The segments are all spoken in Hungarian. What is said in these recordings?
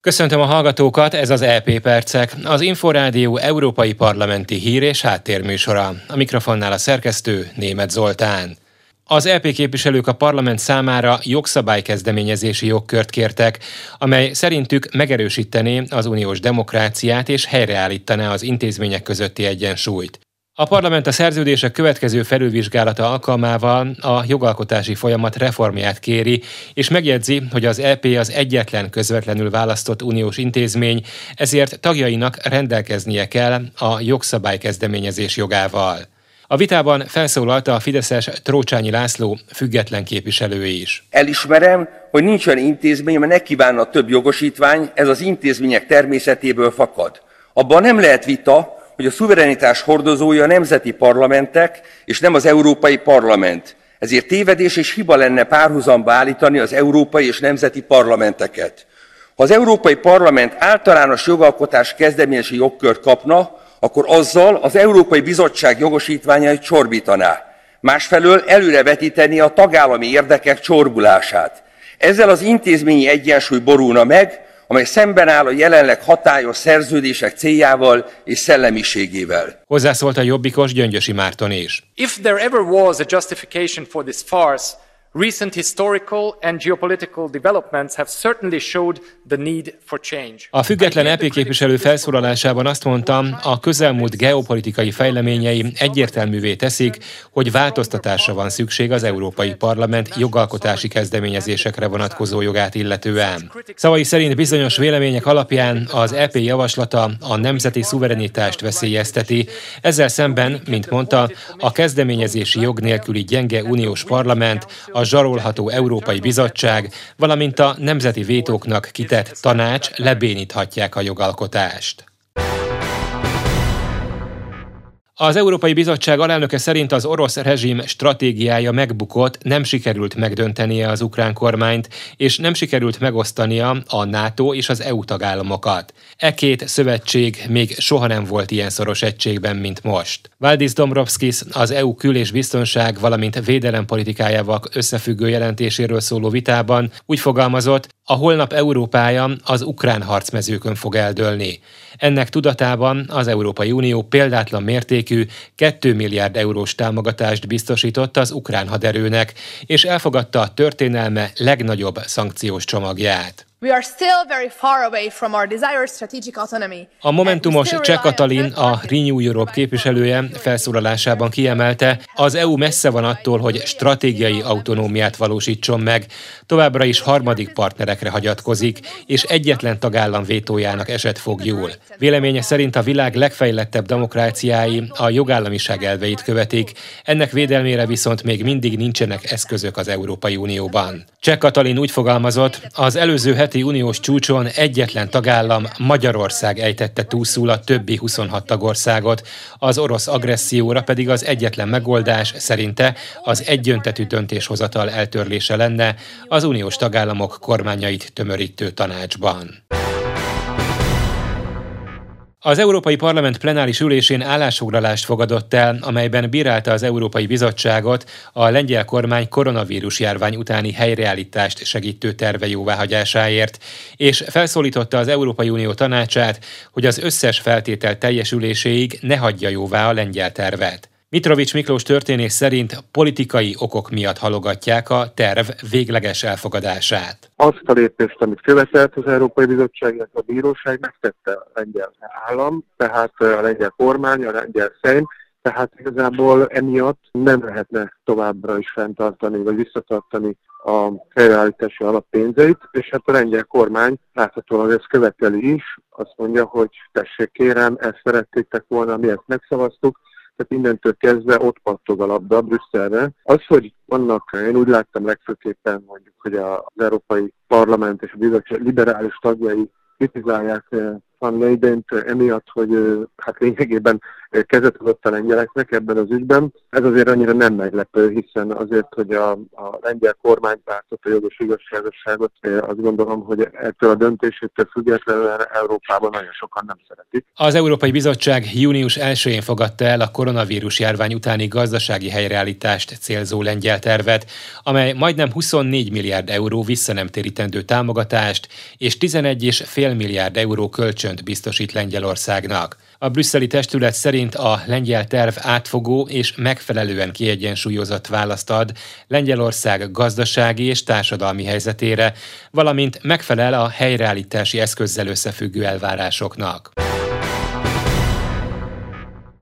Köszöntöm a hallgatókat, ez az EP Percek, az Inforádió Európai Parlamenti Hír és Háttérműsora. A mikrofonnál a szerkesztő Német Zoltán. Az EP képviselők a parlament számára jogszabálykezdeményezési jogkört kértek, amely szerintük megerősítené az uniós demokráciát és helyreállítaná az intézmények közötti egyensúlyt. A parlament a szerződések következő felülvizsgálata alkalmával a jogalkotási folyamat reformját kéri, és megjegyzi, hogy az EP az egyetlen közvetlenül választott uniós intézmény, ezért tagjainak rendelkeznie kell a jogszabálykezdeményezés jogával. A vitában felszólalt a Fideszes Trócsányi László független képviselő is. Elismerem, hogy nincs olyan intézmény, mert ne kívánna több jogosítvány, ez az intézmények természetéből fakad. Abban nem lehet vita, hogy a szuverenitás hordozója a nemzeti parlamentek, és nem az Európai Parlament. Ezért tévedés és hiba lenne párhuzamba állítani az európai és nemzeti parlamenteket. Ha az Európai Parlament általános jogalkotás kezdeményezési jogkört kapna, akkor azzal az Európai Bizottság jogosítványait csorbítaná. Másfelől előrevetíteni a tagállami érdekek csorbulását. Ezzel az intézményi egyensúly borulna meg, amely szemben áll a jelenleg hatályos szerződések céljával és szellemiségével. Hozzászólt a jobbikos Gyöngyösi Márton is. If there ever was a justification for this farce, Recent historical and geopolitical developments have certainly showed the need for change. A független EP képviselő felszólalásában azt mondtam, a közelmúlt geopolitikai fejleményei egyértelművé teszik, hogy változtatásra van szükség az Európai Parlament jogalkotási kezdeményezésekre vonatkozó jogát illetően. Szavai szerint bizonyos vélemények alapján az EP javaslata a nemzeti szuverenitást veszélyezteti, ezzel szemben, mint mondta, a kezdeményezési jog nélküli gyenge uniós parlament a zsarolható Európai Bizottság, valamint a nemzeti vétóknak kitett tanács lebéníthatják a jogalkotást. Az Európai Bizottság alelnöke szerint az orosz rezsim stratégiája megbukott, nem sikerült megdöntenie az ukrán kormányt, és nem sikerült megosztania a NATO és az EU tagállamokat. E két szövetség még soha nem volt ilyen szoros egységben, mint most. Valdis Dombrovskis az EU kül- és biztonság, valamint védelem politikájával összefüggő jelentéséről szóló vitában úgy fogalmazott, a holnap Európája az ukrán harcmezőkön fog eldőlni. Ennek tudatában az Európai Unió példátlan mértékű 2 milliárd eurós támogatást biztosított az ukrán haderőnek, és elfogadta a történelme legnagyobb szankciós csomagját. A Momentumos Cseh Katalin, a Renew Europe képviselője felszólalásában kiemelte, az EU messze van attól, hogy stratégiai autonómiát valósítson meg, továbbra is harmadik partnerekre hagyatkozik, és egyetlen tagállam vétójának eset fog jól. Véleménye szerint a világ legfejlettebb demokráciái a jogállamiság elveit követik, ennek védelmére viszont még mindig nincsenek eszközök az Európai Unióban. Cseh Katalin úgy fogalmazott, az előző heti uniós csúcson egyetlen tagállam Magyarország ejtette túlszul a többi 26 tagországot, az orosz agresszióra pedig az egyetlen megoldás szerinte az egyöntetű döntéshozatal eltörlése lenne az uniós tagállamok kormányait tömörítő tanácsban. Az Európai Parlament plenáris ülésén állásfoglalást fogadott el, amelyben bírálta az Európai Bizottságot a lengyel kormány koronavírus járvány utáni helyreállítást segítő terve jóváhagyásáért, és felszólította az Európai Unió tanácsát, hogy az összes feltétel teljesüléséig ne hagyja jóvá a lengyel tervet. Mitrovics Miklós történész szerint politikai okok miatt halogatják a terv végleges elfogadását. Azt a lépést, amit követett az Európai Bizottság, illetve a bíróság megtette a lengyel állam, tehát a lengyel kormány, a lengyel szem, tehát igazából emiatt nem lehetne továbbra is fenntartani, vagy visszatartani a helyreállítási alappénzeit, és hát a lengyel kormány láthatóan ezt követeli is, azt mondja, hogy tessék kérem, ezt szerettétek volna, mi ezt megszavaztuk, tehát innentől kezdve ott pattog a labda Brüsszelre. Az, hogy vannak, én úgy láttam legfőképpen mondjuk, hogy az Európai Parlament és a bizottság liberális tagjai kritizálják eh, van leident emiatt, hogy hát lényegében kezet adott a lengyeleknek ebben az ügyben. Ez azért annyira nem meglepő, hiszen azért, hogy a, a lengyel kormány váltott a jogos igazságosságot, azt gondolom, hogy ettől a döntésétől függetlenül Európában nagyon sokan nem szeretik. Az Európai Bizottság június 1-én fogadta el a koronavírus járvány utáni gazdasági helyreállítást célzó lengyel tervet, amely majdnem 24 milliárd euró visszanemtérítendő támogatást és 11,5 milliárd euró kölcsönt biztosít Lengyelországnak. A brüsszeli testület szerint a lengyel terv átfogó és megfelelően kiegyensúlyozott választ ad Lengyelország gazdasági és társadalmi helyzetére, valamint megfelel a helyreállítási eszközzel összefüggő elvárásoknak.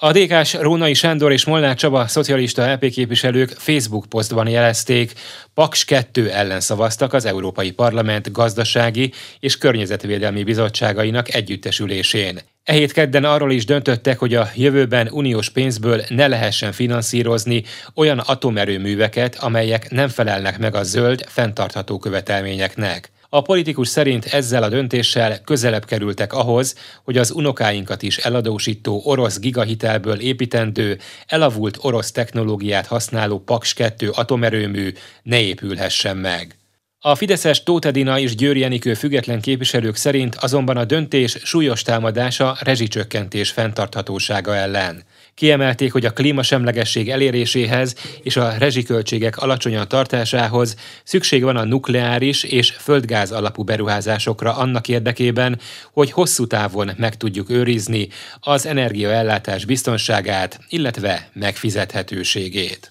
A DK-s Rónai Sándor és Molnár Csaba szocialista LP képviselők Facebook posztban jelezték, Paks 2 ellen szavaztak az Európai Parlament gazdasági és környezetvédelmi bizottságainak együttesülésén. E hét kedden arról is döntöttek, hogy a jövőben uniós pénzből ne lehessen finanszírozni olyan atomerőműveket, amelyek nem felelnek meg a zöld, fenntartható követelményeknek. A politikus szerint ezzel a döntéssel közelebb kerültek ahhoz, hogy az unokáinkat is eladósító orosz gigahitelből építendő, elavult orosz technológiát használó Paks 2 atomerőmű ne épülhessen meg. A Fideszes Tóth és Győri Enikő független képviselők szerint azonban a döntés súlyos támadása rezsicsökkentés fenntarthatósága ellen. Kiemelték, hogy a klímasemlegesség eléréséhez és a rezsiköltségek alacsonyan tartásához szükség van a nukleáris és földgáz alapú beruházásokra annak érdekében, hogy hosszú távon meg tudjuk őrizni az energiaellátás biztonságát, illetve megfizethetőségét.